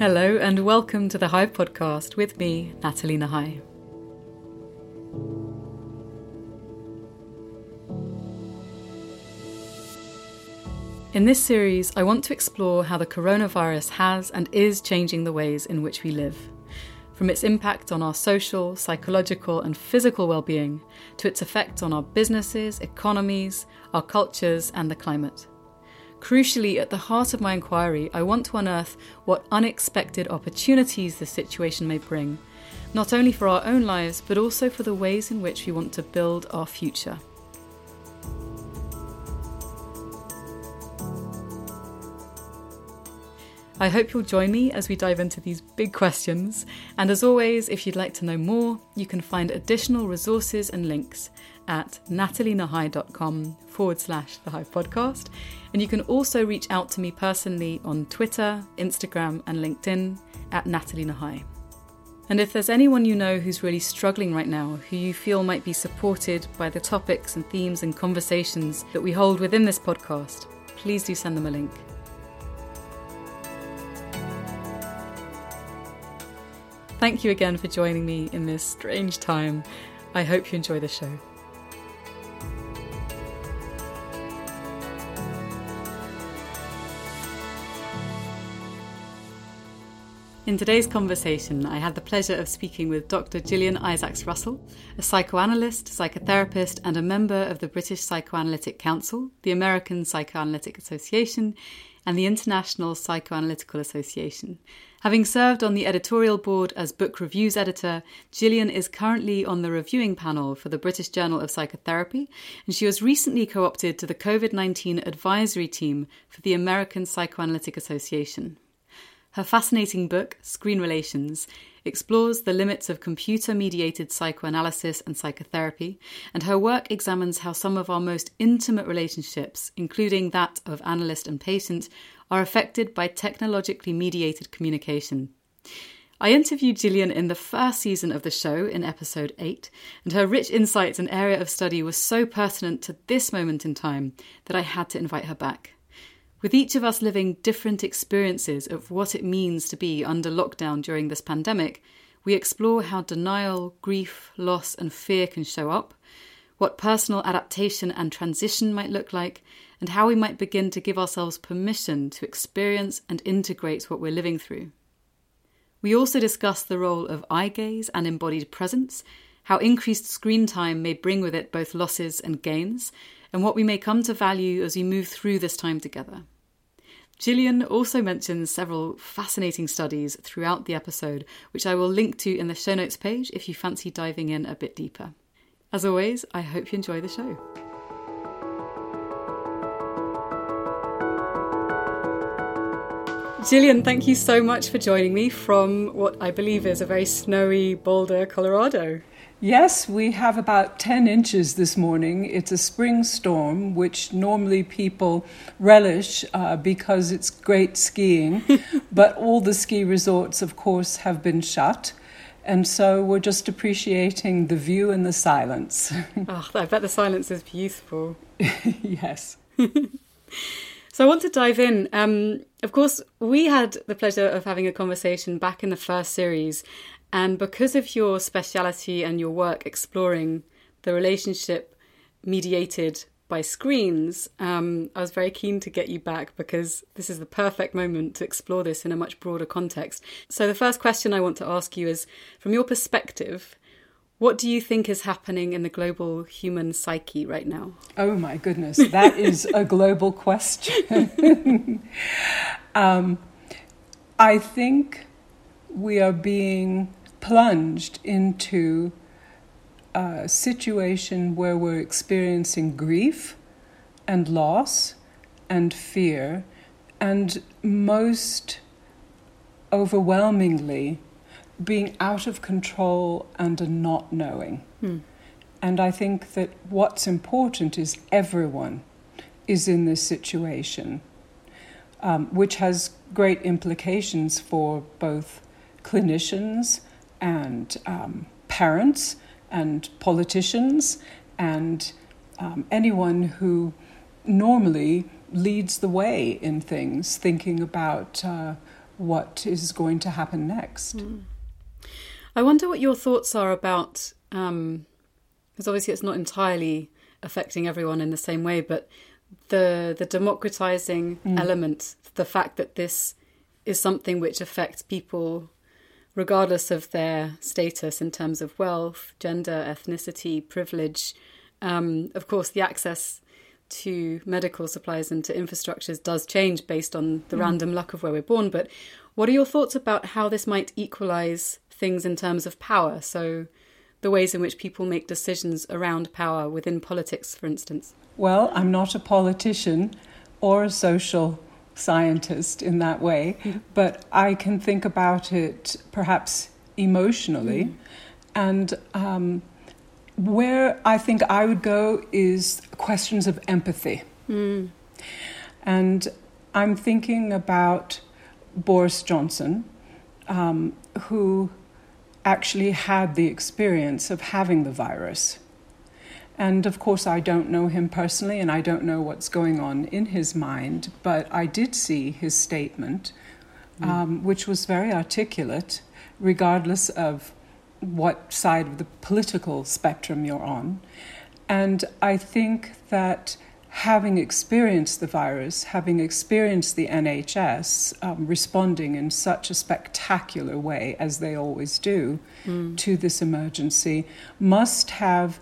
Hello, and welcome to the Hive podcast with me, Nathalie Nahai. In this series, I want to explore how the coronavirus has and is changing the ways in which we live. From its impact on our social, psychological, and physical well being, to its effect on our businesses, economies, our cultures, and the climate. Crucially, at the heart of my inquiry, I want to unearth what unexpected opportunities the situation may bring, not only for our own lives, but also for the ways in which we want to build our future. I hope you'll join me as we dive into these big questions. And as always, if you'd like to know more, you can find additional resources and links at nathalienahai.com forward slash the Hive podcast. And you can also reach out to me personally on Twitter, Instagram, and LinkedIn at Nathalie. And if there's anyone you know who's really struggling right now, who you feel might be supported by the topics and themes and conversations that we hold within this podcast, please do send them a link. Thank you again for joining me in this strange time. I hope you enjoy the show. In today's conversation, I had the pleasure of speaking with Dr. Gillian Isaacs Russell, a psychoanalyst, psychotherapist, and a member of the British Psychoanalytic Council, the American Psychoanalytic Association, and the International Psychoanalytical Association. Having served on the editorial board as book reviews editor, Gillian is currently on the reviewing panel for the British Journal of Psychotherapy, and she was recently co opted to the COVID 19 advisory team for the American Psychoanalytic Association. Her fascinating book, Screen Relations, explores the limits of computer mediated psychoanalysis and psychotherapy, and her work examines how some of our most intimate relationships, including that of analyst and patient, are affected by technologically mediated communication. I interviewed Gillian in the first season of the show in episode 8, and her rich insights and area of study was so pertinent to this moment in time that I had to invite her back. With each of us living different experiences of what it means to be under lockdown during this pandemic, we explore how denial, grief, loss, and fear can show up, what personal adaptation and transition might look like, and how we might begin to give ourselves permission to experience and integrate what we're living through. We also discuss the role of eye gaze and embodied presence, how increased screen time may bring with it both losses and gains, and what we may come to value as we move through this time together. Gillian also mentions several fascinating studies throughout the episode, which I will link to in the show notes page if you fancy diving in a bit deeper. As always, I hope you enjoy the show. Gillian, thank you so much for joining me from what I believe is a very snowy Boulder, Colorado. Yes, we have about 10 inches this morning. It's a spring storm, which normally people relish uh, because it's great skiing. but all the ski resorts, of course, have been shut. And so we're just appreciating the view and the silence. oh, I bet the silence is beautiful. yes. So I want to dive in. Um, of course, we had the pleasure of having a conversation back in the first series, and because of your speciality and your work exploring the relationship mediated by screens, um, I was very keen to get you back because this is the perfect moment to explore this in a much broader context. So, the first question I want to ask you is from your perspective, what do you think is happening in the global human psyche right now? Oh my goodness, that is a global question. um, I think we are being plunged into a situation where we're experiencing grief and loss and fear, and most overwhelmingly, being out of control and a not knowing. Hmm. And I think that what's important is everyone is in this situation, um, which has great implications for both clinicians and um, parents and politicians and um, anyone who normally leads the way in things, thinking about uh, what is going to happen next. Mm. I wonder what your thoughts are about, because um, obviously it's not entirely affecting everyone in the same way, but the the democratizing mm. element, the fact that this is something which affects people regardless of their status in terms of wealth, gender, ethnicity, privilege. Um, of course, the access to medical supplies and to infrastructures does change based on the mm. random luck of where we're born. But what are your thoughts about how this might equalize things in terms of power? So, the ways in which people make decisions around power within politics, for instance? Well, I'm not a politician or a social scientist in that way, mm-hmm. but I can think about it perhaps emotionally. Mm. And um, where I think I would go is questions of empathy. Mm. And I'm thinking about Boris Johnson, um, who actually had the experience of having the virus. And of course, I don't know him personally and I don't know what's going on in his mind, but I did see his statement, mm. um, which was very articulate, regardless of what side of the political spectrum you're on. And I think that having experienced the virus, having experienced the NHS um, responding in such a spectacular way, as they always do, mm. to this emergency, must have.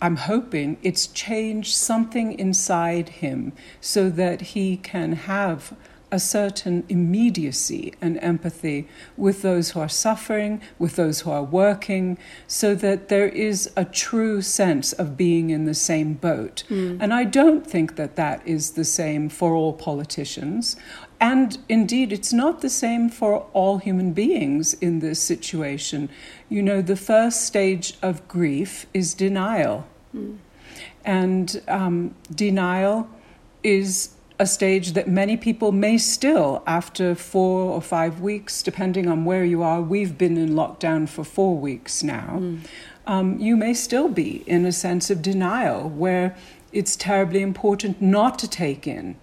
I'm hoping it's changed something inside him so that he can have a certain immediacy and empathy with those who are suffering, with those who are working, so that there is a true sense of being in the same boat. Mm. And I don't think that that is the same for all politicians. And indeed, it's not the same for all human beings in this situation. You know, the first stage of grief is denial. Mm. And um, denial is a stage that many people may still, after four or five weeks, depending on where you are, we've been in lockdown for four weeks now. Mm. Um, you may still be in a sense of denial where it's terribly important not to take in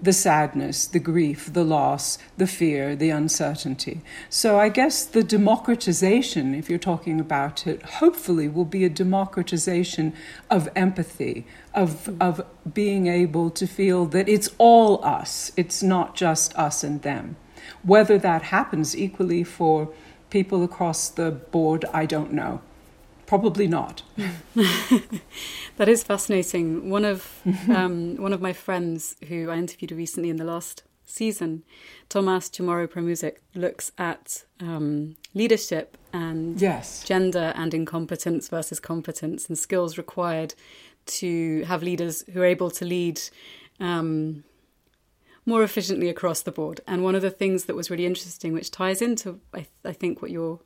the sadness, the grief, the loss, the fear, the uncertainty. So I guess the democratization, if you're talking about it, hopefully will be a democratization of empathy, of, of being able to feel that it's all us, it's not just us and them. Whether that happens equally for people across the board, I don't know. Probably not. that is fascinating. One of um, one of my friends who I interviewed recently in the last season, Tomas Chamorro Premuzic, looks at um, leadership and yes. gender and incompetence versus competence and skills required to have leaders who are able to lead um, more efficiently across the board. And one of the things that was really interesting, which ties into I, th- I think what you're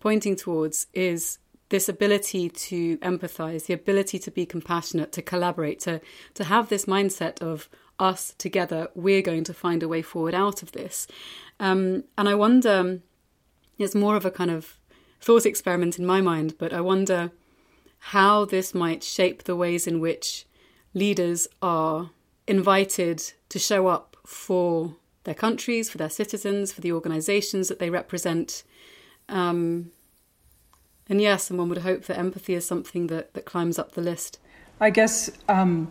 pointing towards, is this ability to empathize, the ability to be compassionate, to collaborate, to to have this mindset of us together, we're going to find a way forward out of this. Um, and I wonder, it's more of a kind of thought experiment in my mind, but I wonder how this might shape the ways in which leaders are invited to show up for their countries, for their citizens, for the organizations that they represent. Um, and yes, and one would hope that empathy is something that, that climbs up the list. I guess, um,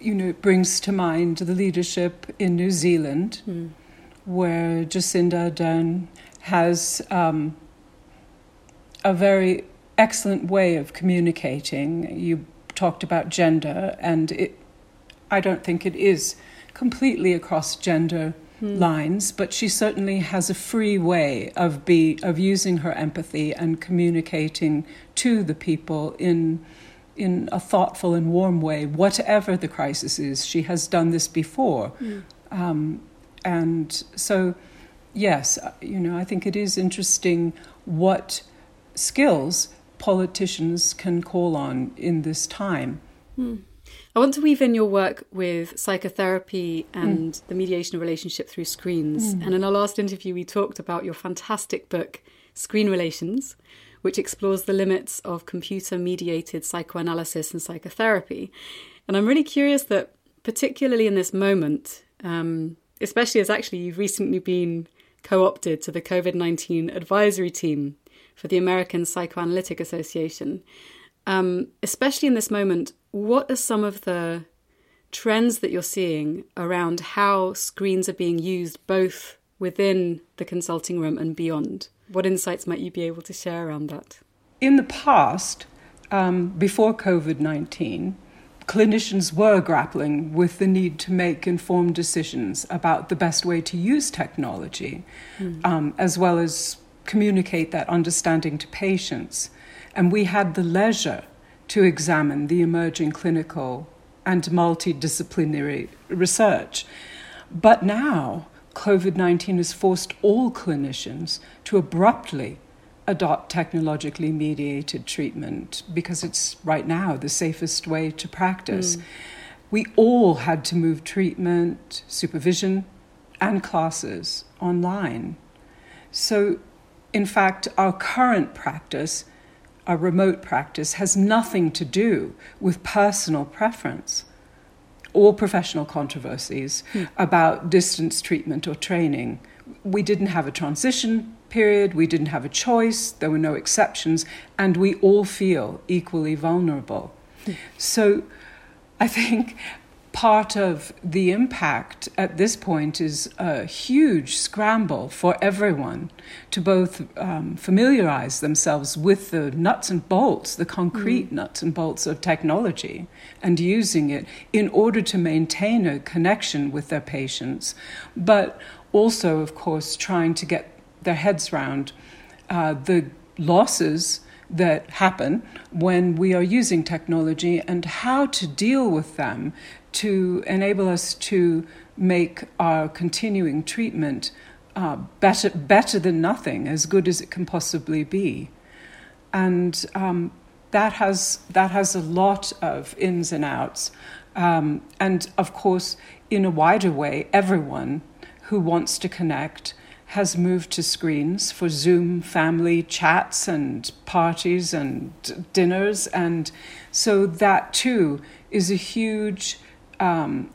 you know, it brings to mind the leadership in New Zealand, mm. where Jacinda Ardern has um, a very excellent way of communicating. You talked about gender, and it, I don't think it is completely across gender mm. lines, but she certainly has a free way of be of using her empathy and communicating to the people in in a thoughtful and warm way, whatever the crisis is. She has done this before, mm. um, and so yes, you know, I think it is interesting what skills politicians can call on in this time. Mm. I want to weave in your work with psychotherapy and mm. the mediation of relationship through screens. Mm. And in our last interview, we talked about your fantastic book, Screen Relations, which explores the limits of computer mediated psychoanalysis and psychotherapy. And I'm really curious that, particularly in this moment, um, especially as actually you've recently been co opted to the COVID 19 advisory team for the American Psychoanalytic Association. Um, especially in this moment, what are some of the trends that you're seeing around how screens are being used both within the consulting room and beyond? What insights might you be able to share around that? In the past, um, before COVID 19, clinicians were grappling with the need to make informed decisions about the best way to use technology, mm. um, as well as communicate that understanding to patients. And we had the leisure to examine the emerging clinical and multidisciplinary research. But now, COVID 19 has forced all clinicians to abruptly adopt technologically mediated treatment because it's right now the safest way to practice. Mm. We all had to move treatment, supervision, and classes online. So, in fact, our current practice, our remote practice, has nothing to do with personal preference or professional controversies mm. about distance treatment or training. We didn't have a transition period, we didn't have a choice, there were no exceptions, and we all feel equally vulnerable. Mm. So I think part of the impact at this point is a huge scramble for everyone to both um, familiarize themselves with the nuts and bolts, the concrete mm. nuts and bolts of technology, and using it in order to maintain a connection with their patients, but also, of course, trying to get their heads round uh, the losses that happen when we are using technology and how to deal with them to enable us to make our continuing treatment uh, better, better than nothing, as good as it can possibly be. And um, that, has, that has a lot of ins and outs. Um, and of course, in a wider way, everyone who wants to connect has moved to screens for Zoom family chats and parties and dinners. And so that too is a huge um,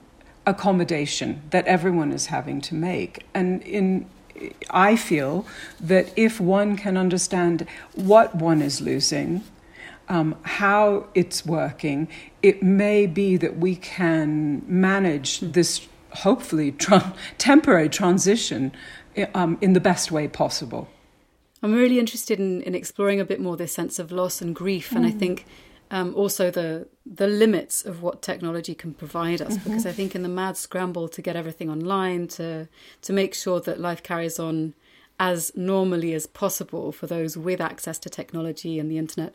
accommodation that everyone is having to make. And in I feel that if one can understand what one is losing, um, how it's working, it may be that we can manage this hopefully tra- temporary transition um, in the best way possible. I'm really interested in, in exploring a bit more this sense of loss and grief, mm. and I mm. think um, also the the limits of what technology can provide us. Mm-hmm. Because I think in the mad scramble to get everything online, to to make sure that life carries on as normally as possible for those with access to technology and the internet,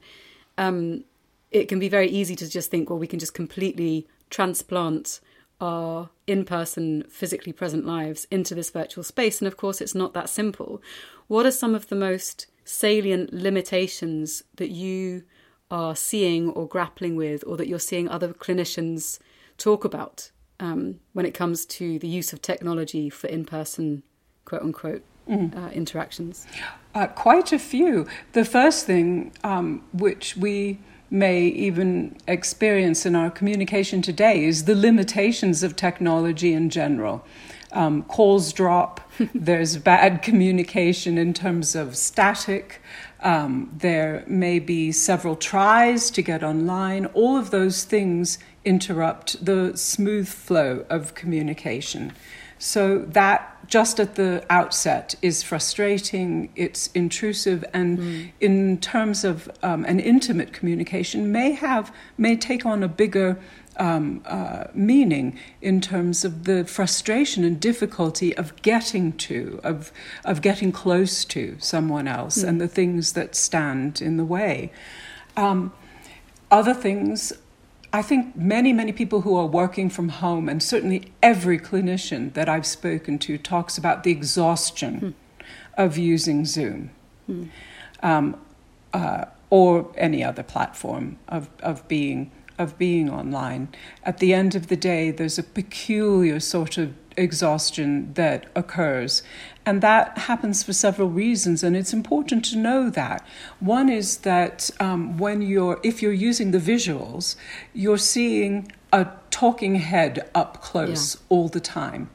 um, it can be very easy to just think, well, we can just completely transplant our in person, physically present lives into this virtual space. And of course, it's not that simple. What are some of the most salient limitations that you are seeing or grappling with, or that you're seeing other clinicians talk about um, when it comes to the use of technology for in person, quote unquote, mm. uh, interactions? Uh, quite a few. The first thing um, which we may even experience in our communication today is the limitations of technology in general. Um, calls drop, there's bad communication in terms of static, um, there may be several tries to get online. All of those things interrupt the smooth flow of communication. So that just at the outset is frustrating, it's intrusive, and mm. in terms of um, an intimate communication, may have may take on a bigger um, uh, meaning in terms of the frustration and difficulty of getting to, of of getting close to someone else, mm. and the things that stand in the way. Um, other things I think many, many people who are working from home, and certainly every clinician that I've spoken to, talks about the exhaustion hmm. of using Zoom hmm. um, uh, or any other platform of, of being of being online. At the end of the day, there's a peculiar sort of exhaustion that occurs. And that happens for several reasons, and it's important to know that. One is that um, when you're, if you're using the visuals, you're seeing a talking head up close yeah. all the time.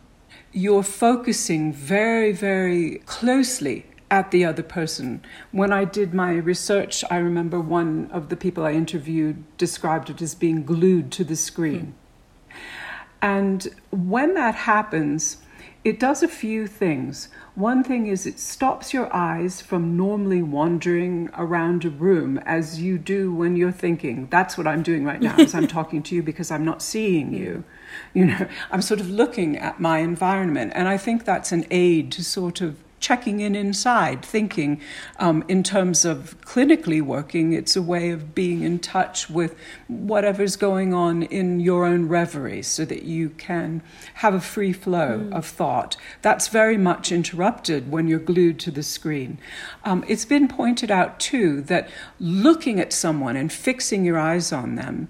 you're focusing very, very closely at the other person. When I did my research, I remember one of the people I interviewed described it as being glued to the screen. Mm. And when that happens, it does a few things. One thing is it stops your eyes from normally wandering around a room as you do when you're thinking. That's what I'm doing right now as I'm talking to you because I'm not seeing you. You know, I'm sort of looking at my environment and I think that's an aid to sort of checking in inside, thinking um, in terms of clinically working, it's a way of being in touch with whatever's going on in your own reverie so that you can have a free flow mm. of thought. That's very much interrupted when you're glued to the screen. Um, it's been pointed out too that looking at someone and fixing your eyes on them,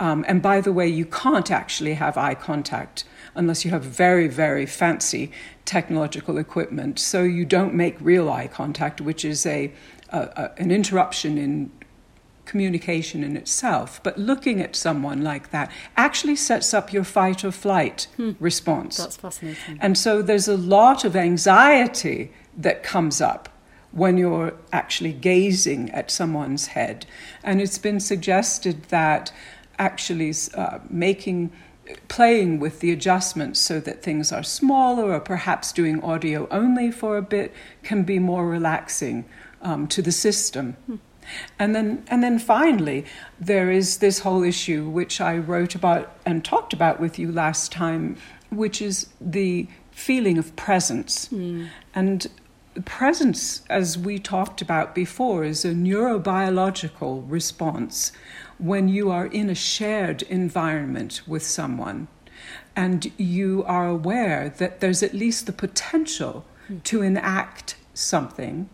um, and by the way, you can't actually have eye contact unless you have very, very fancy technological equipment. So you don't make real eye contact, which is a, a, a, an interruption in communication in itself. But looking at someone like that actually sets up your fight or flight hmm. response. That's fascinating. And so there's a lot of anxiety that comes up when you're actually gazing at someone's head. And it's been suggested that actually uh, making playing with the adjustments so that things are smaller or perhaps doing audio only for a bit can be more relaxing um, to the system. Hmm. And then, and then finally, there is this whole issue which I wrote about and talked about with you last time, which is the feeling of presence. Mm. And presence, as we talked about before, is a neurobiological response when you are in a shared environment with someone and you are aware that there's at least the potential to enact something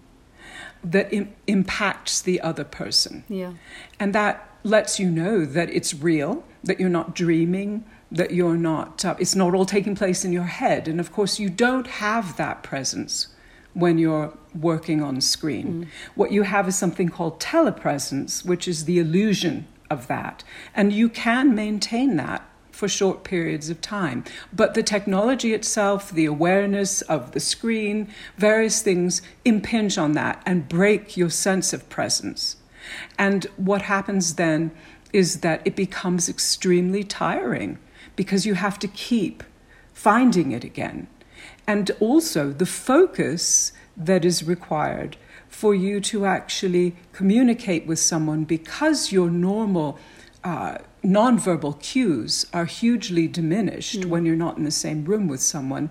that Im- impacts the other person. Yeah. And that lets you know that it's real, that you're not dreaming, that you're not, uh, it's not all taking place in your head. And of course, you don't have that presence when you're working on screen. Mm. What you have is something called telepresence, which is the illusion of that. And you can maintain that for short periods of time. But the technology itself, the awareness of the screen, various things impinge on that and break your sense of presence. And what happens then is that it becomes extremely tiring because you have to keep finding it again. And also the focus that is required for you to actually communicate with someone because your normal uh, nonverbal cues are hugely diminished mm. when you're not in the same room with someone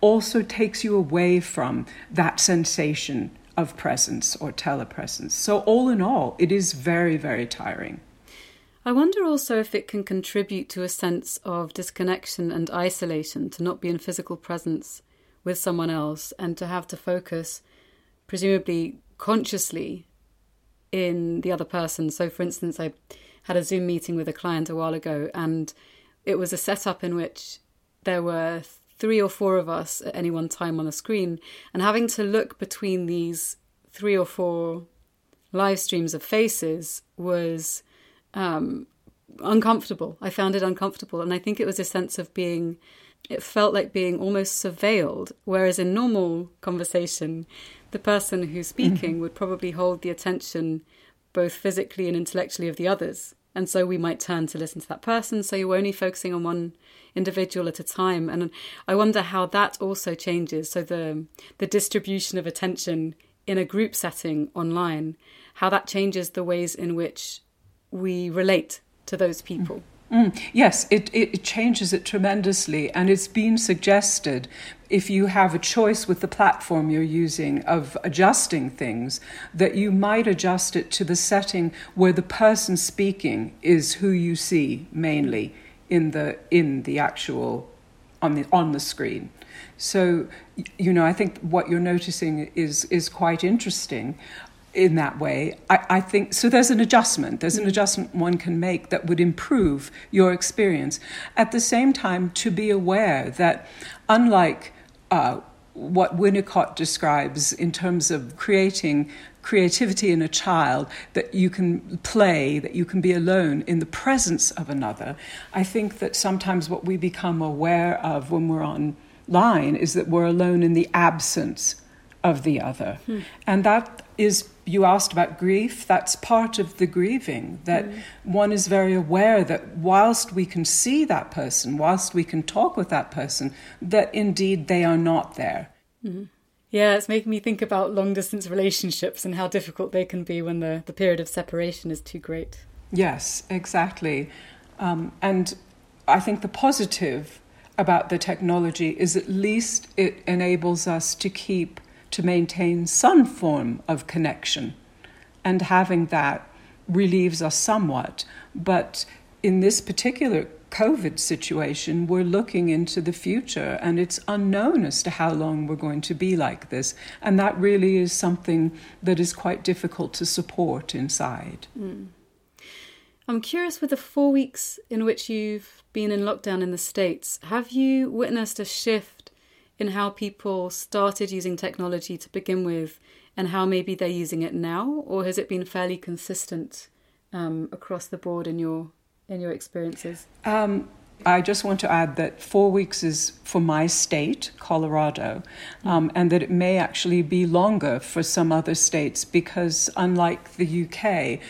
also takes you away from that sensation of presence or telepresence. So, all in all, it is very, very tiring. I wonder also if it can contribute to a sense of disconnection and isolation to not be in physical presence with someone else and to have to focus presumably consciously in the other person. So, for instance, I had a Zoom meeting with a client a while ago, and it was a setup in which there were three or four of us at any one time on the screen, and having to look between these three or four live streams of faces was um, uncomfortable. I found it uncomfortable, and I think it was a sense of being. It felt like being almost surveilled, whereas in normal conversation, the person who's speaking mm-hmm. would probably hold the attention both physically and intellectually of the others. And so we might turn to listen to that person. So you're only focusing on one individual at a time. And I wonder how that also changes. So the the distribution of attention in a group setting online, how that changes the ways in which we relate to those people. Mm, yes, it, it, changes it tremendously, and it's been suggested if you have a choice with the platform you're using of adjusting things, that you might adjust it to the setting where the person speaking is who you see mainly in the in the actual on the on the screen. So, you know, I think what you're noticing is is quite interesting in that way. I, I, think so. There's an adjustment. There's an adjustment one can make that would improve your experience. At the same time, to be aware that, unlike uh, what Winnicott describes in terms of creating creativity in a child, that you can play, that you can be alone in the presence of another, I think that sometimes what we become aware of when we're online is that we're alone in the absence of the other. Hmm. And that is, you asked about grief, that's part of the grieving, that hmm. one is very aware that whilst we can see that person, whilst we can talk with that person, that indeed they are not there. Hmm. Yeah, it's making me think about long distance relationships and how difficult they can be when the, the period of separation is too great. Yes, exactly. Um, and I think the positive about the technology is at least it enables us to keep, to maintain some form of connection. And having that relieves us somewhat. But in this particular COVID situation, we're looking into the future and it's unknown as to how long we're going to be like this. And that really is something that is quite difficult to support inside. Mm. I'm curious with the four weeks in which you've been in lockdown in the States, have you witnessed a shift in how people started using technology to begin with and how maybe they're using it now? Or has it been fairly consistent um, across the board in your in your experiences? Um, I just want to add that four weeks is for my state, Colorado, um, and that it may actually be longer for some other states because, unlike the UK,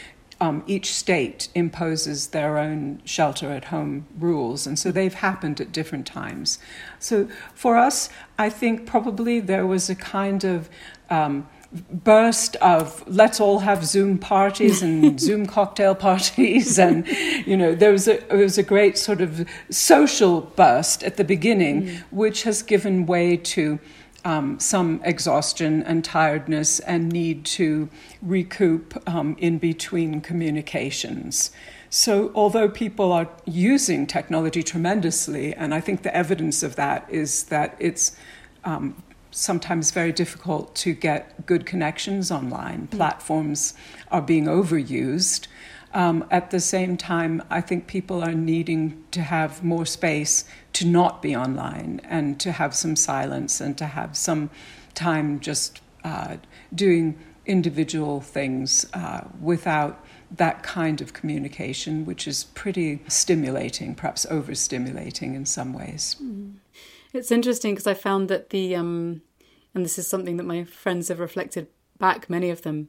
um, each state imposes their own shelter at home rules, and so they've happened at different times. So for us, I think probably there was a kind of um, burst of let's all have Zoom parties and Zoom cocktail parties, and you know there was a there was a great sort of social burst at the beginning, mm. which has given way to um, some exhaustion and tiredness and need to recoup um, in between communications. So, although people are using technology tremendously, and I think the evidence of that is that it's um, sometimes very difficult to get good connections online. Mm. Platforms are being overused. Um, at the same time, I think people are needing to have more space to not be online and to have some silence and to have some time just uh, doing individual things uh, without that kind of communication, which is pretty stimulating, perhaps overstimulating in some ways. Mm. It's interesting because I found that the, um, and this is something that my friends have reflected back, many of them,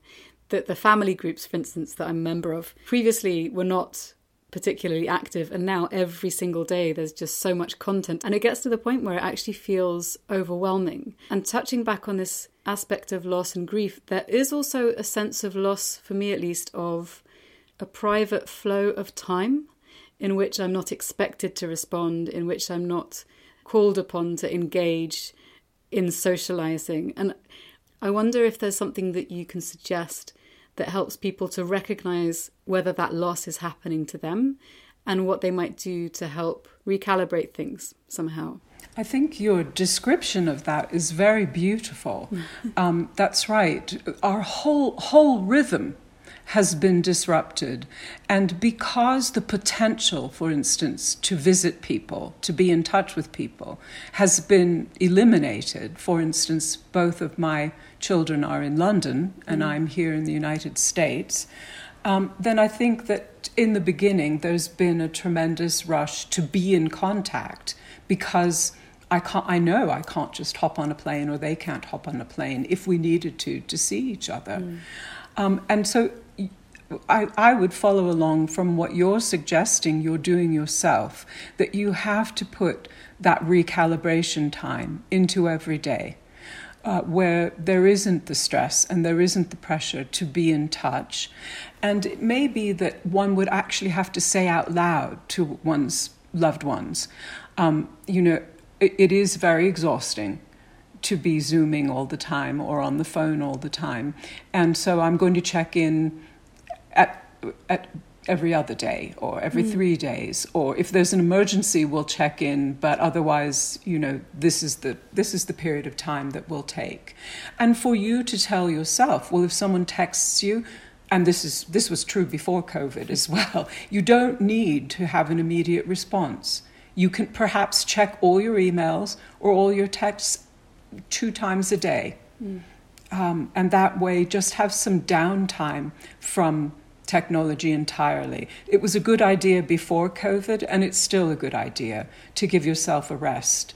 that the family groups, for instance, that I'm a member of, previously were not particularly active and now every single day there's just so much content and it gets to the point where it actually feels overwhelming. And touching back on this aspect of loss and grief there is also a sense of loss for me at least of a private flow of time in which I'm not expected to respond in which I'm not called upon to engage in socializing. And I wonder if there's something that you can suggest that helps people to recognize whether that loss is happening to them and what they might do to help recalibrate things somehow. I think your description of that is very beautiful. um, that's right. Our whole whole rhythm has been disrupted. And because the potential, for instance, to visit people, to be in touch with people, has been eliminated, for instance, both of my children are in London and mm. I'm here in the United States, um, then I think that in the beginning there's been a tremendous rush to be in contact because. I, can't, I know I can't just hop on a plane or they can't hop on a plane if we needed to to see each other. Mm. Um, and so I, I would follow along from what you're suggesting you're doing yourself, that you have to put that recalibration time into every day. Uh, where there isn't the stress and there isn't the pressure to be in touch. And it may be that one would actually have to say out loud to one's loved ones, um, you know, it, it is very exhausting to be Zooming all the time or on the phone all the time. And so I'm going to check in at, at every other day or every mm. three days or if there's an emergency we'll check in but otherwise you know this is the this is the period of time that we'll take and for you to tell yourself well if someone texts you and this is this was true before covid as well you don't need to have an immediate response you can perhaps check all your emails or all your texts two times a day mm. um, and that way just have some downtime from technology entirely. It was a good idea before COVID, and it's still a good idea to give yourself a rest.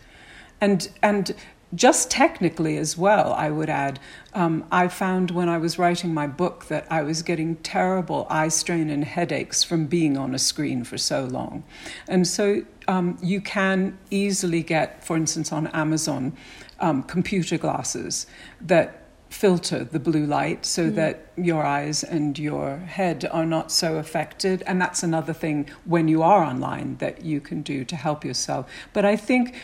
And, and just technically as well, I would add, um, I found when I was writing my book that I was getting terrible eye strain and headaches from being on a screen for so long. And so um, you can easily get, for instance, on Amazon, um, computer glasses that filter the blue light so mm. that your eyes and your head are not so affected. And that's another thing when you are online that you can do to help yourself. But I think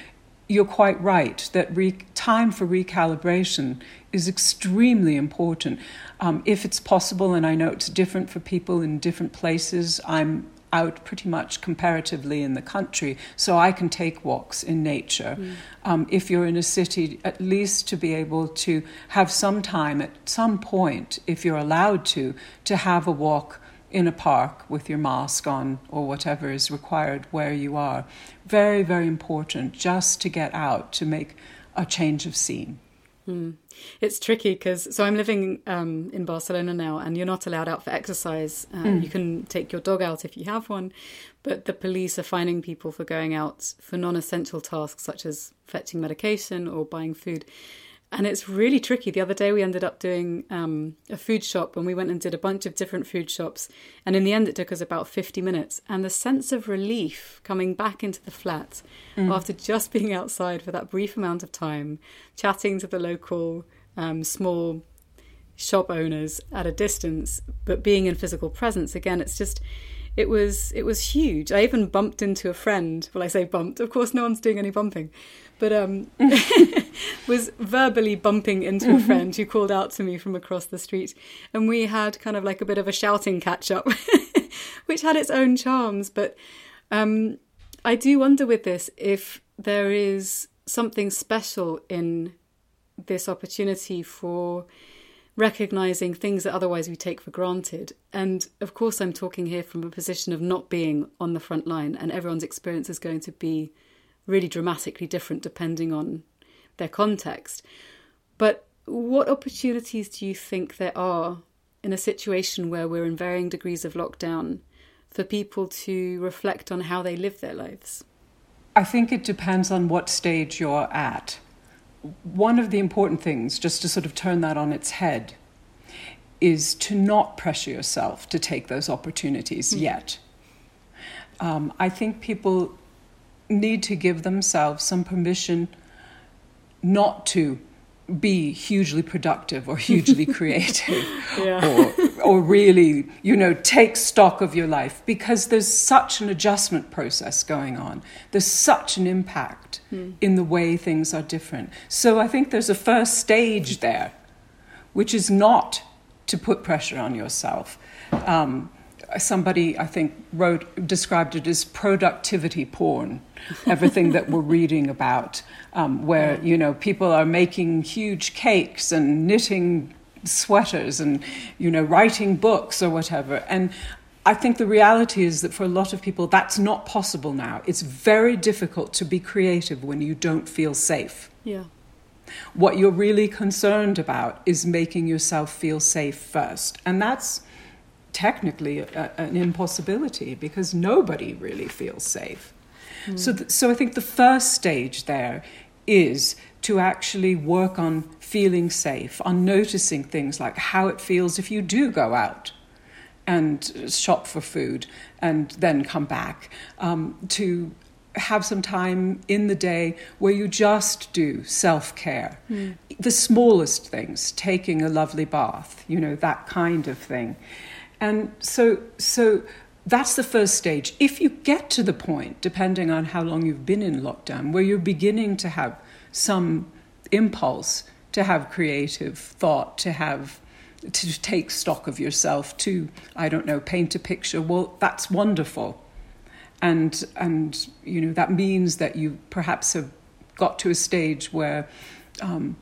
you're quite right that re- time for recalibration is extremely important. Um, if it's possible, and I know it's different for people in different places, I'm out pretty much comparatively in the country, so I can take walks in nature. Mm. Um, if you're in a city, at least to be able to have some time at some point, if you're allowed to, to have a walk in a park with your mask on or whatever is required where you are. Very, very important just to get out to make a change of scene. Mm. It's tricky because so I'm living um, in Barcelona now, and you're not allowed out for exercise. Uh, mm. You can take your dog out if you have one, but the police are fining people for going out for non-essential tasks such as fetching medication or buying food and it's really tricky. The other day, we ended up doing um, a food shop and we went and did a bunch of different food shops. And in the end, it took us about 50 minutes. And the sense of relief coming back into the flat mm. after just being outside for that brief amount of time, chatting to the local um, small shop owners at a distance, but being in physical presence again, it's just it was it was huge. I even bumped into a friend. Well, I say bumped. Of course, no one's doing any bumping, but um, was verbally bumping into a mm-hmm. friend who called out to me from across the street, and we had kind of like a bit of a shouting catch up, which had its own charms. But um, I do wonder with this if there is something special in this opportunity for recognizing things that otherwise we take for granted. And of course, I'm talking here from a position of not being on the front line, and everyone's experience is going to be really dramatically different depending on their context. But what opportunities do you think there are in a situation where we're in varying degrees of lockdown for people to reflect on how they live their lives? I think it depends on what stage you're at. One of the important things, just to sort of turn that on its head, is to not pressure yourself to take those opportunities mm. yet. Um, I think people need to give themselves some permission not to be hugely productive or hugely creative yeah. or, or really, you know, take stock of your life because there's such an adjustment process going on. There's such an impact mm. in the way things are different. So I think there's a first stage there, which is not to put pressure on yourself. Um, somebody I think wrote described it as productivity porn. Everything that we're reading about, um, where you know people are making huge cakes and knitting sweaters and you know writing books or whatever. And I think the reality is that for a lot of people that's not possible now. It's very difficult to be creative when you don't feel safe. Yeah. What you're really concerned about is making yourself feel safe first. And that's technically a, an impossibility because nobody really feels safe. Mm. So, th- so I think the first stage there is to actually work on feeling safe, on noticing things like how it feels if you do go out and shop for food and then come back, um, to have some time in the day where you just do self care. Mm. The smallest things, taking a lovely bath, you know, that kind of thing. And so, so that's the first stage. If you get to the point, depending on how long you've been in lockdown, where you're beginning to have some impulse to have creative thought, to have to take stock of yourself, to I don't know, paint a picture. Well, that's wonderful, and and you know that means that you perhaps have got to a stage where um,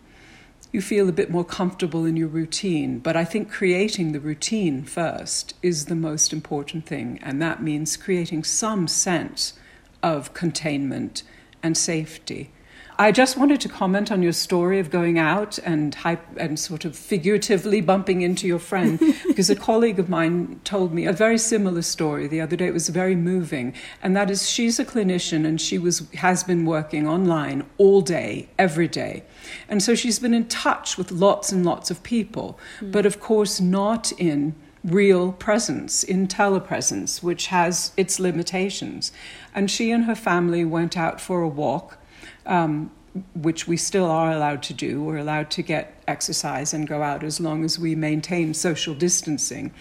you feel a bit more comfortable in your routine. But I think creating the routine first is the most important thing, and that means creating some sense of containment and safety. I just wanted to comment on your story of going out and and sort of figuratively bumping into your friend because a colleague of mine told me a very similar story the other day. It was very moving, and that is she's a clinician and she was has been working online all day, every day, and so she's been in touch with lots and lots of people, mm. but of course not in real presence, in telepresence, which has its limitations. And she and her family went out for a walk um, which we still are allowed to do. We're allowed to get exercise and go out as long as we maintain social distancing.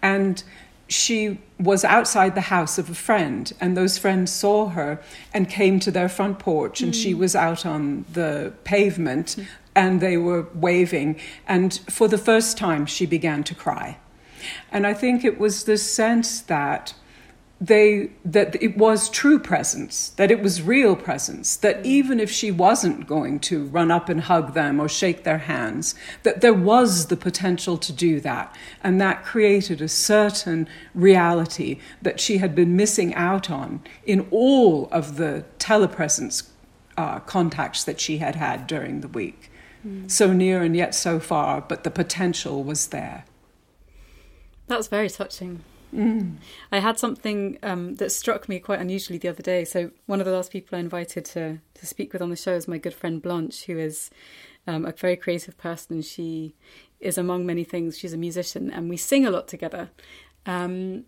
And she was outside the house of a friend, and those friends saw her and came to their front porch, and mm. she was out on the pavement mm. and they were waving. And for the first time, she began to cry. And I think it was the sense that they that it was true presence that it was real presence that even if she wasn't going to run up and hug them or shake their hands that there was the potential to do that. And that created a certain reality that she had been missing out on in all of the telepresence uh, contacts that she had had during the week. Mm. so near and yet so far but the potential was there. That's very touching Mm. I had something um, that struck me quite unusually the other day. So one of the last people I invited to to speak with on the show is my good friend Blanche, who is um, a very creative person. She is among many things. She's a musician, and we sing a lot together. Um,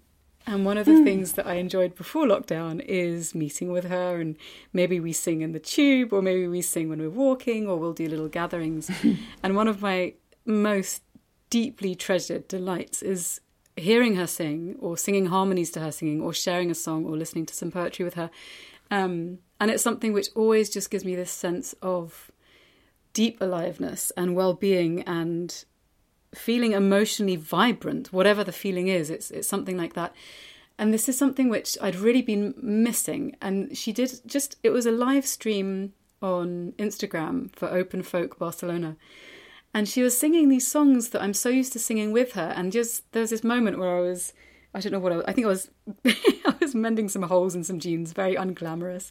and one of the mm. things that I enjoyed before lockdown is meeting with her, and maybe we sing in the tube, or maybe we sing when we're walking, or we'll do little gatherings. and one of my most deeply treasured delights is hearing her sing or singing harmonies to her singing or sharing a song or listening to some poetry with her. Um, and it's something which always just gives me this sense of deep aliveness and well being and feeling emotionally vibrant, whatever the feeling is. It's, it's something like that. And this is something which I'd really been missing. And she did just, it was a live stream on Instagram for Open Folk Barcelona and she was singing these songs that I'm so used to singing with her. And just there was this moment where I was, I don't know what I, I think I was, I was mending some holes in some jeans, very unglamorous,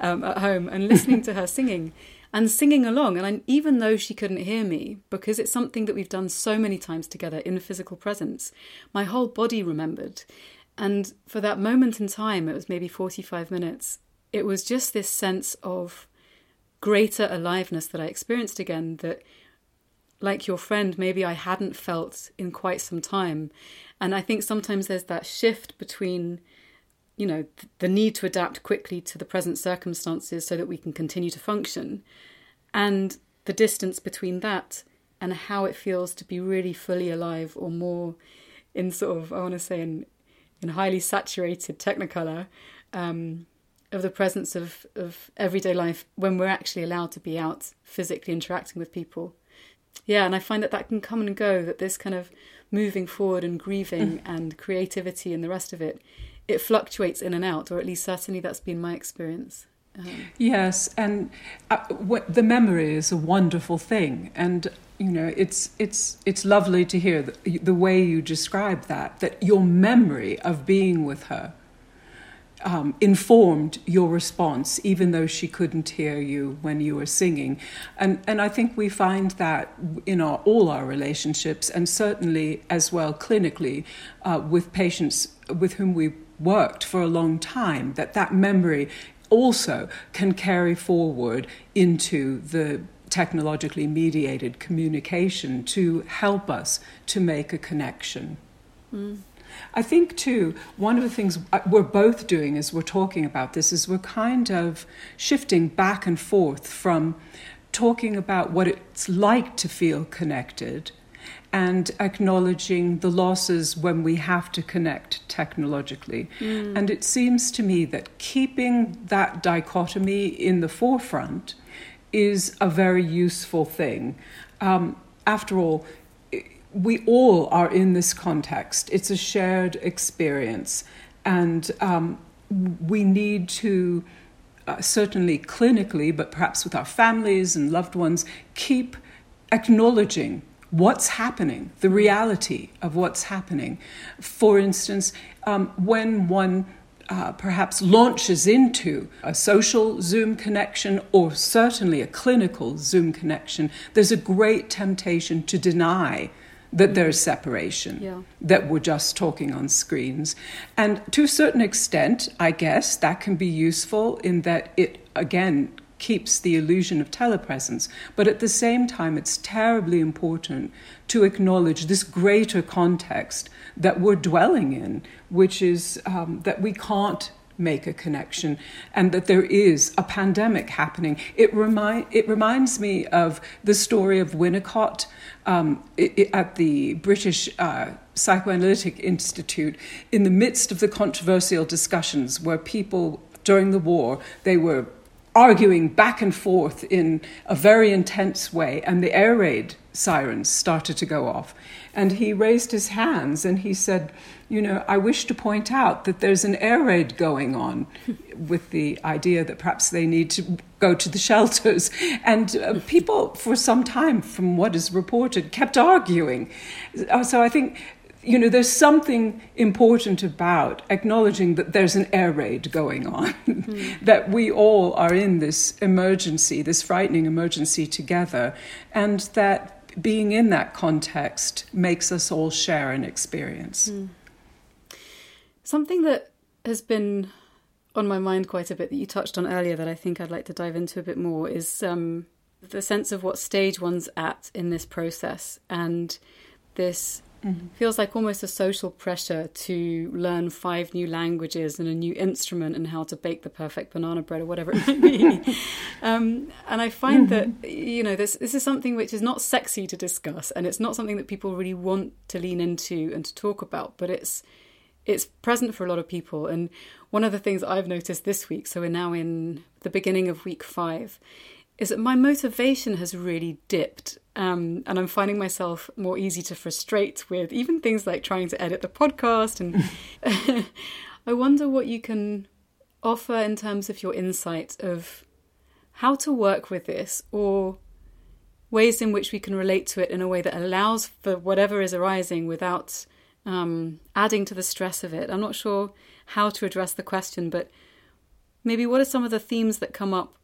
um, at home, and listening to her singing and singing along. And I, even though she couldn't hear me, because it's something that we've done so many times together in physical presence, my whole body remembered. And for that moment in time, it was maybe 45 minutes, it was just this sense of greater aliveness that I experienced again that like your friend, maybe I hadn't felt in quite some time. And I think sometimes there's that shift between, you know, the need to adapt quickly to the present circumstances so that we can continue to function, and the distance between that and how it feels to be really fully alive or more in sort of, I want to say, in, in highly saturated technicolor. Um, of the presence of, of everyday life when we're actually allowed to be out physically interacting with people yeah, and I find that that can come and go. That this kind of moving forward and grieving mm. and creativity and the rest of it, it fluctuates in and out, or at least certainly that's been my experience. Um, yes, and uh, the memory is a wonderful thing, and you know it's it's it's lovely to hear the, the way you describe that. That your memory of being with her um, informed your response, even though she couldn't hear you when you were singing. And, and I think we find that in our, all our relationships, and certainly as well clinically uh, with patients with whom we worked for a long time, that that memory also can carry forward into the technologically mediated communication to help us to make a connection. Mm. I think, too, one of the things uh, we're both doing as we're talking about this is we're kind of shifting back and forth from talking about what it's like to feel connected and acknowledging the losses when we have to connect technologically. Mm. And it seems to me that keeping that dichotomy in the forefront is a very useful thing. Um, after all, we all are in this context. It's a shared experience, and um, we need to. Uh, certainly clinically, but perhaps with our families and loved ones, keep acknowledging what's happening, the reality of what's happening. For instance, um, when one uh, perhaps launches into a social Zoom connection or certainly a clinical Zoom connection, there's a great temptation to deny that there's separation, yeah. that we're just talking on screens. And to a certain extent, I guess, that can be useful in that it, again, keeps the illusion of telepresence. But at the same time, it's terribly important to acknowledge this greater context that we're dwelling in, which is um, that we can't make a connection and that there is a pandemic happening. It, remind, it reminds me of the story of Winnicott um, it, it, at the British uh, Psychoanalytic Institute in the midst of the controversial discussions where people during the war they were arguing back and forth in a very intense way, and the air raid sirens started to go off. And he raised his hands and he said, You know, I wish to point out that there's an air raid going on, with the idea that perhaps they need to go to the shelters. And uh, people, for some time, from what is reported, kept arguing. Uh, so I think you know, there's something important about acknowledging that there's an air raid going on, mm. that we all are in this emergency, this frightening emergency together, and that being in that context makes us all share an experience. Mm. Something that has been on my mind quite a bit that you touched on earlier that I think I'd like to dive into a bit more is um, the sense of what stage one's at in this process and this Mm-hmm. Feels like almost a social pressure to learn five new languages and a new instrument and how to bake the perfect banana bread or whatever it might be. um, and I find mm-hmm. that you know this this is something which is not sexy to discuss, and it's not something that people really want to lean into and to talk about. But it's it's present for a lot of people. And one of the things I've noticed this week, so we're now in the beginning of week five, is that my motivation has really dipped. Um, and I'm finding myself more easy to frustrate with even things like trying to edit the podcast. And I wonder what you can offer in terms of your insight of how to work with this or ways in which we can relate to it in a way that allows for whatever is arising without um, adding to the stress of it. I'm not sure how to address the question, but maybe what are some of the themes that come up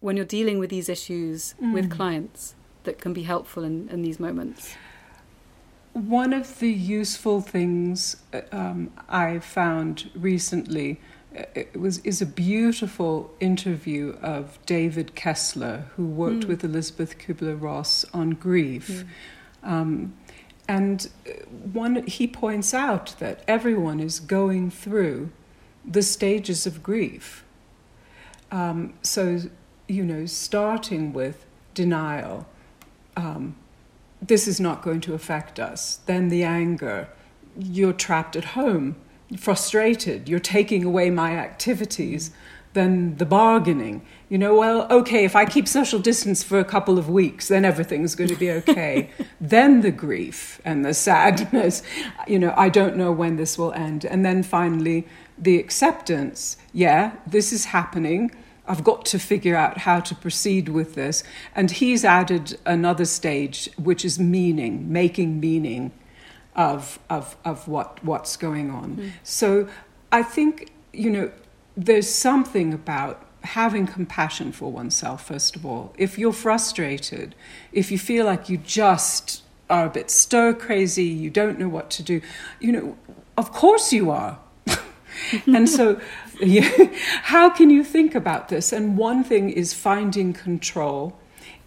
when you're dealing with these issues mm. with clients that can be helpful in, in these moments? One of the useful things uh, um, I found recently uh, it was is a beautiful interview of David Kessler, who worked mm. with Elizabeth Kübler-Ross on grief. Mm. Um, and uh, one, he points out that everyone is going through the stages of grief. Um, so you know, starting with denial, um, this is not going to affect us. Then the anger, you're trapped at home, frustrated, you're taking away my activities. Then the bargaining, you know, well, okay, if I keep social distance for a couple of weeks, then everything's going to be okay. then the grief and the sadness, you know, I don't know when this will end. And then finally, the acceptance yeah, this is happening I've got to figure out how to proceed with this. And he's added another stage, which is meaning, making meaning of, of, of what, what's going on. Mm. So I think, you know, there's something about having compassion for oneself, first of all. If you're frustrated, if you feel like you just are a bit stir crazy, you don't know what to do, you know, of course you are. and so how can you think about this? And one thing is finding control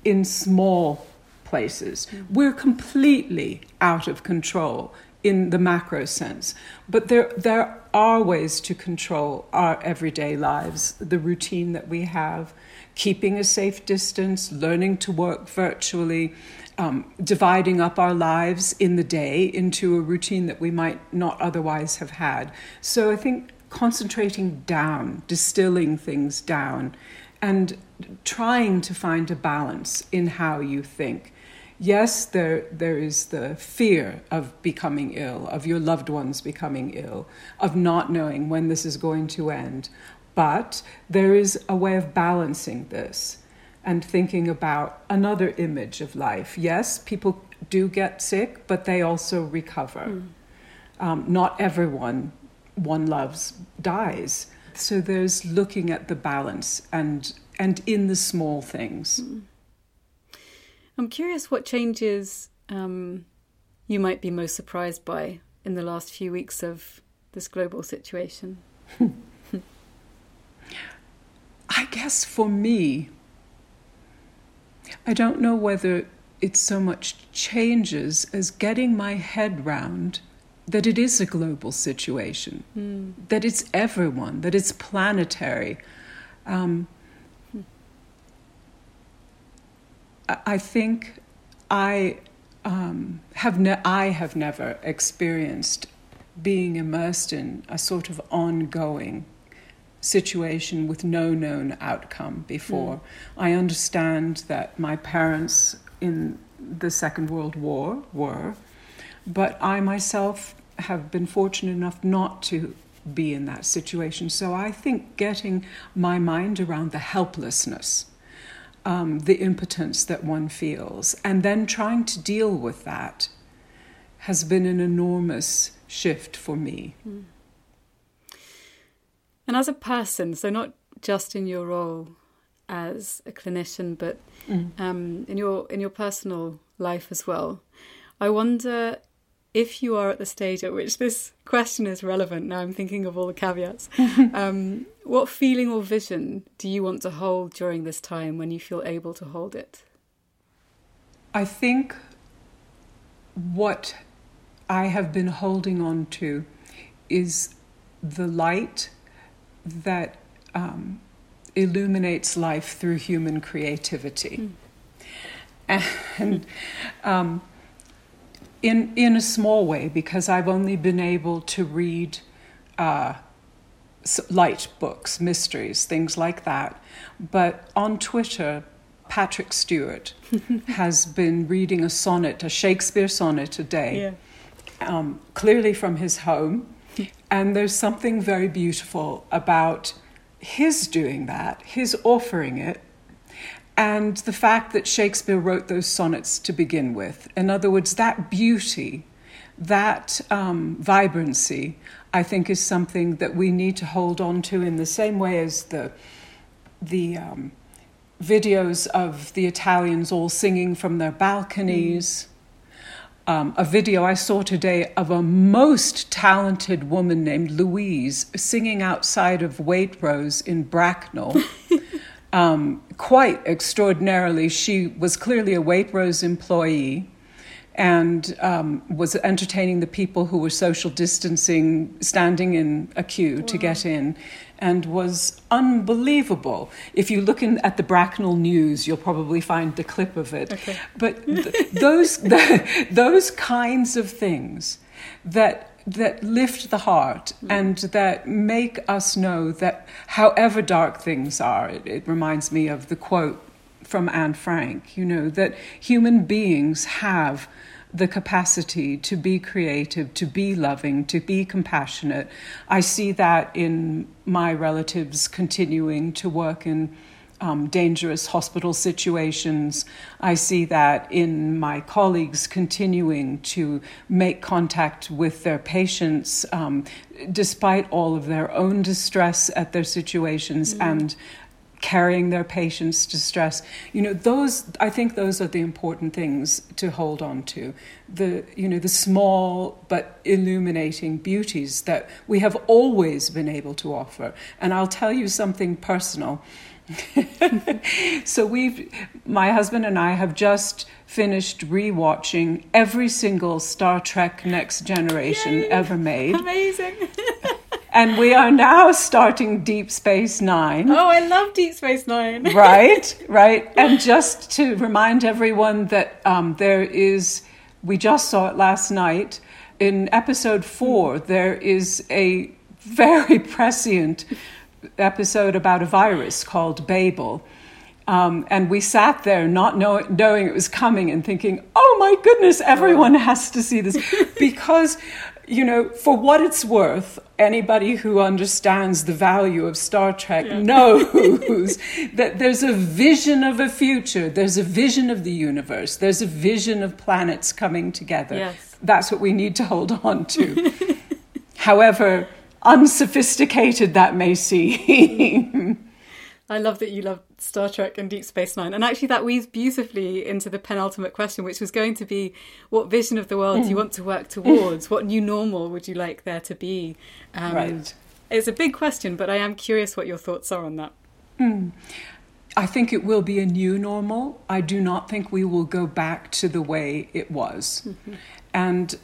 in small places. We're completely out of control in the macro sense, but there there are ways to control our everyday lives, the routine that we have, keeping a safe distance, learning to work virtually. Um, dividing up our lives in the day into a routine that we might not otherwise have had. So I think concentrating down, distilling things down, and trying to find a balance in how you think. Yes, there, there is the fear of becoming ill, of your loved ones becoming ill, of not knowing when this is going to end. But there is a way of balancing this and thinking about another image of life. Yes, people do get sick, but they also recover. Mm. Um, not everyone one loves dies. So there's looking at the balance and and in the small things. Mm. I'm curious what changes um, you might be most surprised by in the last few weeks of this global situation. I guess for me, I don't know whether it's so much changes as getting my head round that it is a global situation, mm. that it's everyone, that it's planetary. Um, I think I um, have ne- I have never experienced being immersed in a sort of ongoing situation with no known outcome before. Mm. I understand that my parents in the Second World War were, but I myself have been fortunate enough not to be in that situation. So I think getting my mind around the helplessness um, the impotence that one feels, and then trying to deal with that has been an enormous shift for me. Mm. And as a person, so not just in your role as a clinician, but mm. um, in your in your personal life as well, I wonder if you are at the stage at which this question is relevant, now I'm thinking of all the caveats, um, what feeling or vision do you want to hold during this time when you feel able to hold it? I think what I have been holding on to is the light that um, illuminates life through human creativity. Mm. And um, in in a small way because I've only been able to read uh, light books, mysteries, things like that. But on Twitter, Patrick Stewart has been reading a sonnet, a Shakespeare sonnet a day, yeah. um, clearly from his home. and there's something very beautiful about his doing that, his offering it, and the fact that Shakespeare wrote those sonnets to begin with. In other words, that beauty, that um, vibrancy, I think is something that we need to hold on to in the same way as the, the um, videos of the Italians all singing from their balconies. Mm. Um, a video I saw today of a most talented woman named Louise singing outside of Waitrose in Bracknell. um, quite extraordinarily, she was clearly a Waitrose employee and um, was entertaining the people who were social distancing, standing in a queue wow. to get in, and was unbelievable. If you look in, at the Bracknell News, you'll probably find the clip of it. Okay. But th- those the, those kinds of things that that lift the heart mm. and that make us know that however dark things are, it, it, reminds me of the quote from Anne Frank, you know, that human beings have the capacity to be creative, to be loving, to be compassionate. I see that in my relatives continuing to work in um, dangerous hospital situations. I see that in my colleagues continuing to make contact with their patients um, despite all of their own distress at their situations mm. and carrying their patients' distress. You know, those I think those are the important things to hold on to. The you know the small but illuminating beauties that we have always been able to offer. And I'll tell you something personal. so we've my husband and I have just finished rewatching every single Star Trek Next Generation Yay! ever made. Amazing. and we are now starting Deep Space Nine. Oh, I love Deep Space Nine. right, right. And just to remind everyone that um, there is, we just saw it last night. In episode four, there is a very prescient episode about a virus called Babel. Um, and we sat there not know, knowing it was coming and thinking, oh my goodness, everyone has to see this. because, you know, for what it's worth, anybody who understands the value of Star Trek yeah. knows that there's a vision of a future, there's a vision of the universe, there's a vision of planets coming together. Yes. That's what we need to hold on to. However, unsophisticated that may seem. I love that you love Star Trek and Deep Space Nine. And actually, that weaves beautifully into the penultimate question, which was going to be what vision of the world do you mm. want to work towards? what new normal would you like there to be? Um, right. It's a big question, but I am curious what your thoughts are on that. Mm. I think it will be a new normal. I do not think we will go back to the way it was. Mm-hmm. And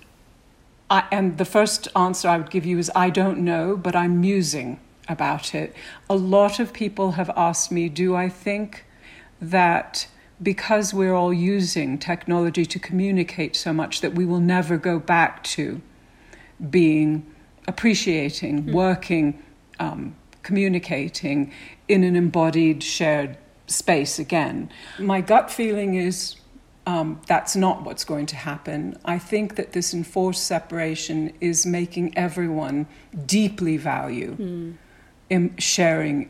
I, and the first answer I would give you is I don't know, but I'm musing about it. A lot of people have asked me, do I think that because we're all using technology to communicate so much that we will never go back to being appreciating, mm. working, um, communicating in an embodied, shared space again. My gut feeling is um, that's not what's going to happen. I think that this enforced separation is making everyone deeply value mm in sharing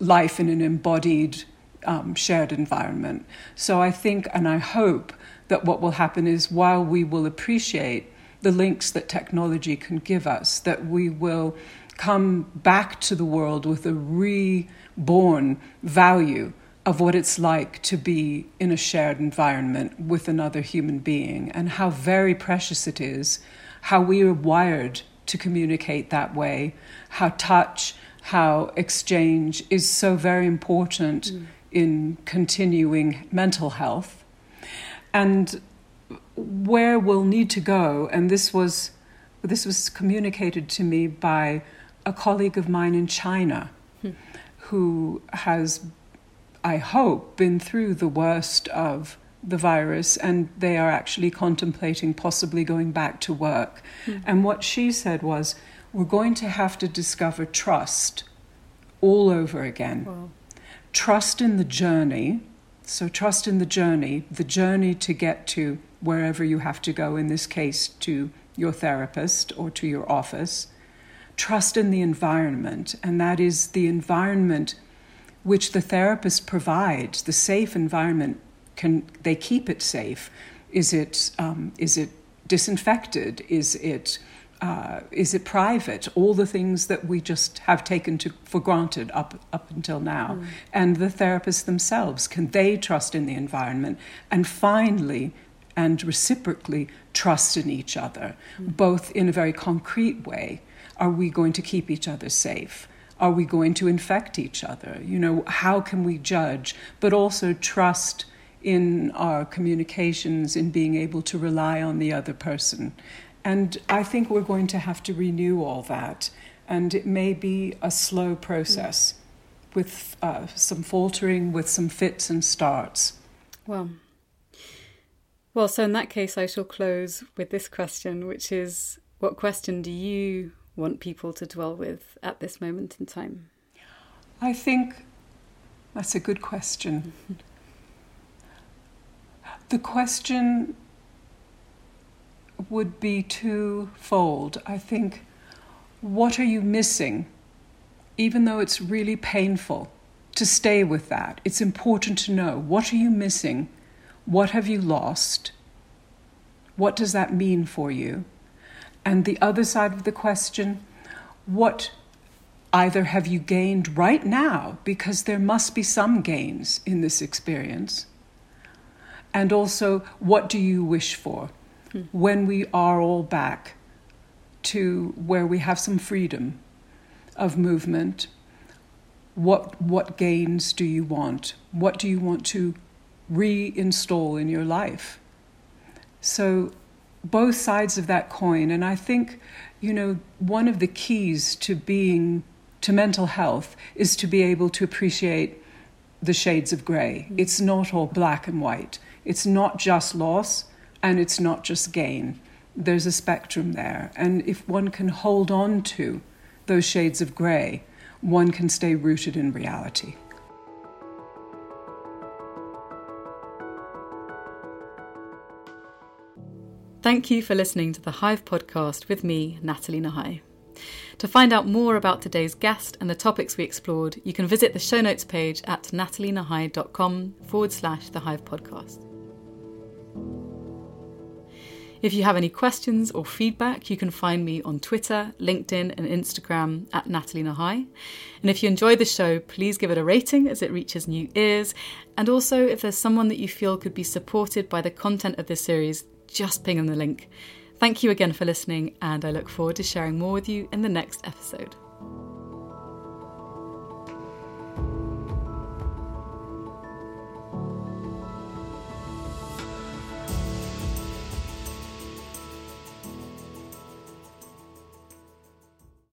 life in an embodied, um, shared environment. So I think and I hope that what will happen is while we will appreciate the links that technology can give us, that we will come back to the world with a reborn value of what it's like to be in a shared environment with another human being and how very precious it is, how we are wired to communicate that way, how touch how exchange is so very important mm. in continuing mental health. And where we'll need to go, and this was, this was communicated to me by a colleague of mine in China mm. who has, I hope, been through the worst of the virus and they are actually contemplating possibly going back to work. Mm. And what she said was, we're going to have to discover trust all over again. Wow. Trust in the journey. So, trust in the journey, the journey to get to wherever you have to go, in this case, to your therapist or to your office. Trust in the environment, and that is the environment which the therapist provides, the safe environment. Can they keep it safe? Is it, um, is it disinfected? Is it uh, is it private? All the things that we just have taken to, for granted up, up until now. Mm. And the therapists themselves, can they trust in the environment? And finally, and reciprocally, trust in each other, mm. both in a very concrete way. Are we going to keep each other safe? Are we going to infect each other? You know, how can we judge? But also trust in our communications, in being able to rely on the other person. And I think we're going to have to renew all that. And it may be a slow process with uh, some faltering, with some fits and starts. Well, well, so in that case, I shall close with this question, which is what question do you want people to dwell with at this moment in time? I think that's a good question. the question would be twofold. I think, what are you missing? Even though it's really painful to stay with that, it's important to know what are you missing? What have you lost? What does that mean for you? And the other side of the question, what either have you gained right now, because there must be some gains in this experience, and also what do you wish for? Hmm. when we are all back to where we have some freedom of movement. What, what gains do you want? What do you want to reinstall in your life? So, both sides of that coin. And I think, you know, one of the keys to being, to mental health is to be able to appreciate the shades of gray. It's not all black and white. It's not just loss, and it's not just gain. There's a spectrum there. And if one can hold on to those shades of grey, one can stay rooted in reality. Thank you for listening to the Hive podcast with me, Nathalie Nahai. To find out more about today's guest and the topics we explored, you can visit the show notes page at nathalienahai.com forward slash the Hive podcast. If you have any questions or feedback, you can find me on Twitter, LinkedIn, and Instagram at Nathalie Nahai. And if you enjoyed the show, please give it a rating as it reaches new ears. And also, if there's someone that you feel could be supported by the content of this series, just ping them the link. Thank you again for listening, and I look forward to sharing more with you in the next episode.